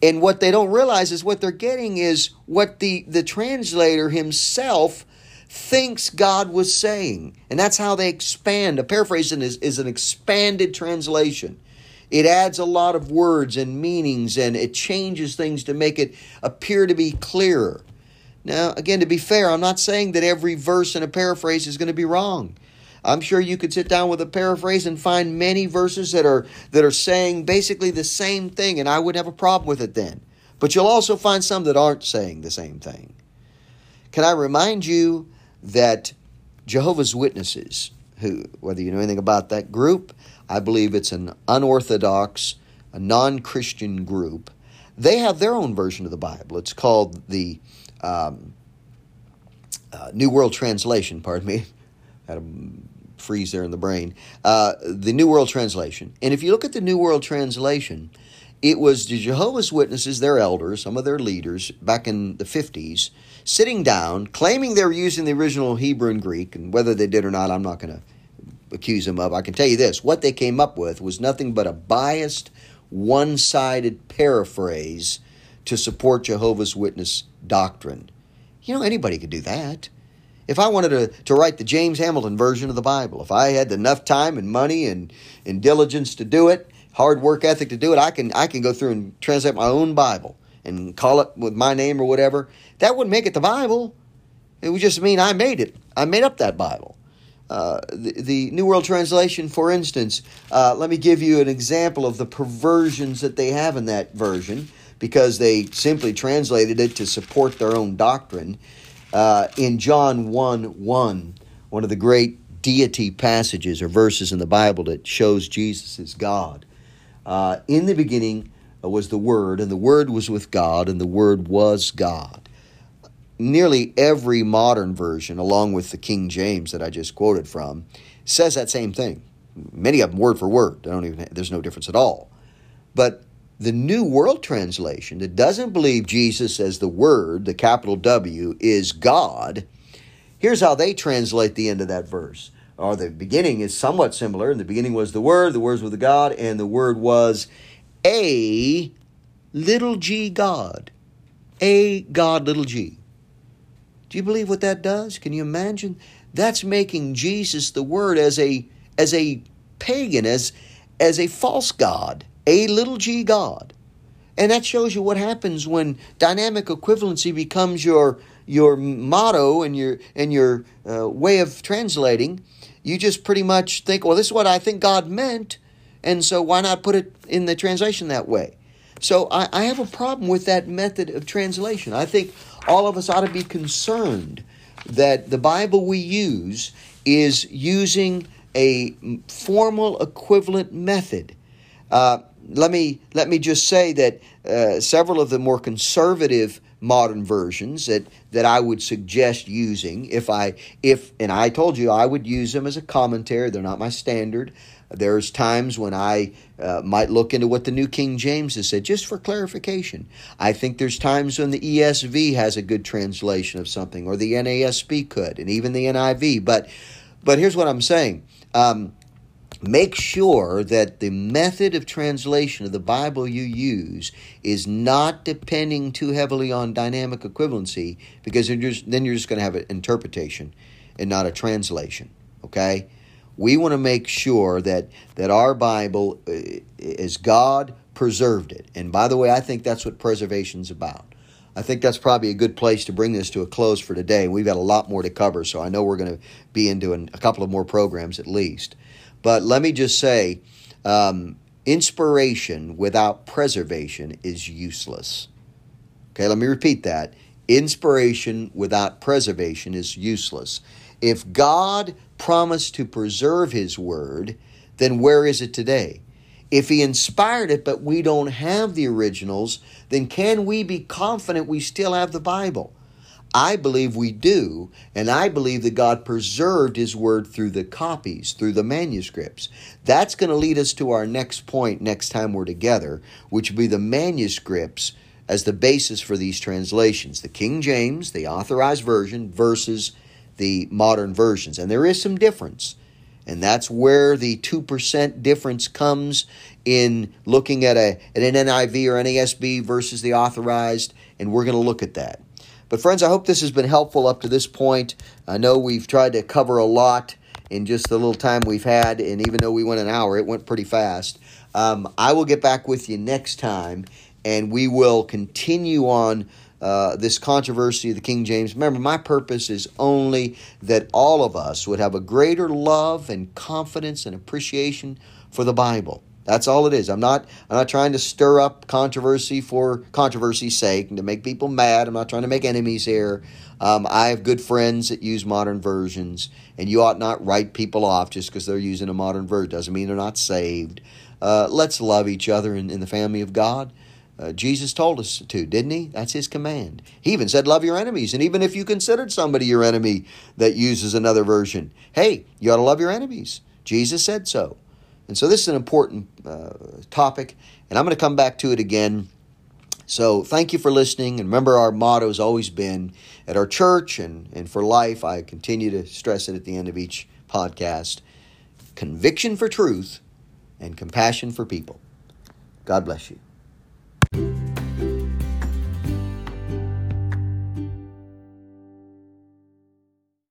And what they don't realize is what they're getting is what the, the translator himself thinks God was saying. And that's how they expand. A paraphrasing is, is an expanded translation. It adds a lot of words and meanings and it changes things to make it appear to be clearer. Now, again, to be fair, I'm not saying that every verse in a paraphrase is going to be wrong. I'm sure you could sit down with a paraphrase and find many verses that are that are saying basically the same thing, and I wouldn't have a problem with it then. But you'll also find some that aren't saying the same thing. Can I remind you that Jehovah's Witnesses, who whether you know anything about that group, I believe it's an unorthodox, a non-Christian group. They have their own version of the Bible. It's called the um, uh, New World Translation, pardon me. Had a freeze there in the brain. Uh, the New World Translation. And if you look at the New World Translation, it was the Jehovah's Witnesses, their elders, some of their leaders back in the 50s, sitting down, claiming they were using the original Hebrew and Greek, and whether they did or not, I'm not going to accuse them of. I can tell you this what they came up with was nothing but a biased, one sided paraphrase to support Jehovah's Witness doctrine. You know, anybody could do that. If I wanted to, to write the James Hamilton version of the Bible, if I had enough time and money and, and diligence to do it, hard work ethic to do it, I can I can go through and translate my own Bible and call it with my name or whatever. That wouldn't make it the Bible. It would just mean I made it. I made up that Bible. Uh, the, the, New World Translation, for instance, uh, let me give you an example of the perversions that they have in that version because they simply translated it to support their own doctrine. Uh, in John 1 1, one of the great deity passages or verses in the Bible that shows Jesus is God. Uh, in the beginning was the Word, and the Word was with God, and the Word was God. Nearly every modern version, along with the King James that I just quoted from, says that same thing. Many of them word for word. don't even. There's no difference at all. But the New World Translation that doesn't believe Jesus as the Word, the capital W, is God, here's how they translate the end of that verse. Or the beginning is somewhat similar. In the beginning was the Word, the Word was with God, and the Word was a little g God. A God, little g. Do you believe what that does? Can you imagine? That's making Jesus the Word as a as a pagan, as as a false God a little g God. And that shows you what happens when dynamic equivalency becomes your your motto and your and your uh, way of translating. You just pretty much think, well, this is what I think God meant, and so why not put it in the translation that way? So I, I have a problem with that method of translation. I think all of us ought to be concerned that the Bible we use is using a formal equivalent method. Uh, let me let me just say that uh, several of the more conservative modern versions that that I would suggest using if I if and I told you I would use them as a commentary. They're not my standard. There's times when I uh, might look into what the New King James has said just for clarification. I think there's times when the ESV has a good translation of something, or the NASB could, and even the NIV. But but here's what I'm saying. Um, make sure that the method of translation of the Bible you use is not depending too heavily on dynamic equivalency because then you're just, then you're just going to have an interpretation and not a translation. Okay? We want to make sure that, that our Bible is uh, God preserved it. And by the way, I think that's what preservation is about. I think that's probably a good place to bring this to a close for today. We've got a lot more to cover, so I know we're going to be into a couple of more programs at least. But let me just say um, inspiration without preservation is useless. Okay, let me repeat that. Inspiration without preservation is useless. If God promised to preserve His Word, then where is it today? If He inspired it, but we don't have the originals, then can we be confident we still have the Bible? I believe we do, and I believe that God preserved His Word through the copies, through the manuscripts. That's going to lead us to our next point next time we're together, which will be the manuscripts as the basis for these translations the King James, the authorized version, versus the modern versions. And there is some difference. And that's where the 2% difference comes in looking at, a, at an NIV or NASB versus the authorized. And we're going to look at that. But, friends, I hope this has been helpful up to this point. I know we've tried to cover a lot in just the little time we've had, and even though we went an hour, it went pretty fast. Um, I will get back with you next time, and we will continue on uh, this controversy of the King James. Remember, my purpose is only that all of us would have a greater love and confidence and appreciation for the Bible. That's all it is. I'm not I'm not trying to stir up controversy for controversy's sake and to make people mad. I'm not trying to make enemies here. Um, I have good friends that use modern versions, and you ought not write people off just because they're using a modern version. Doesn't mean they're not saved. Uh, let's love each other in, in the family of God. Uh, Jesus told us to, didn't he? That's his command. He even said, Love your enemies. And even if you considered somebody your enemy that uses another version, hey, you ought to love your enemies. Jesus said so. And so this is an important uh, topic, and I'm going to come back to it again. So thank you for listening. And remember, our motto has always been at our church and, and for life. I continue to stress it at the end of each podcast conviction for truth and compassion for people. God bless you.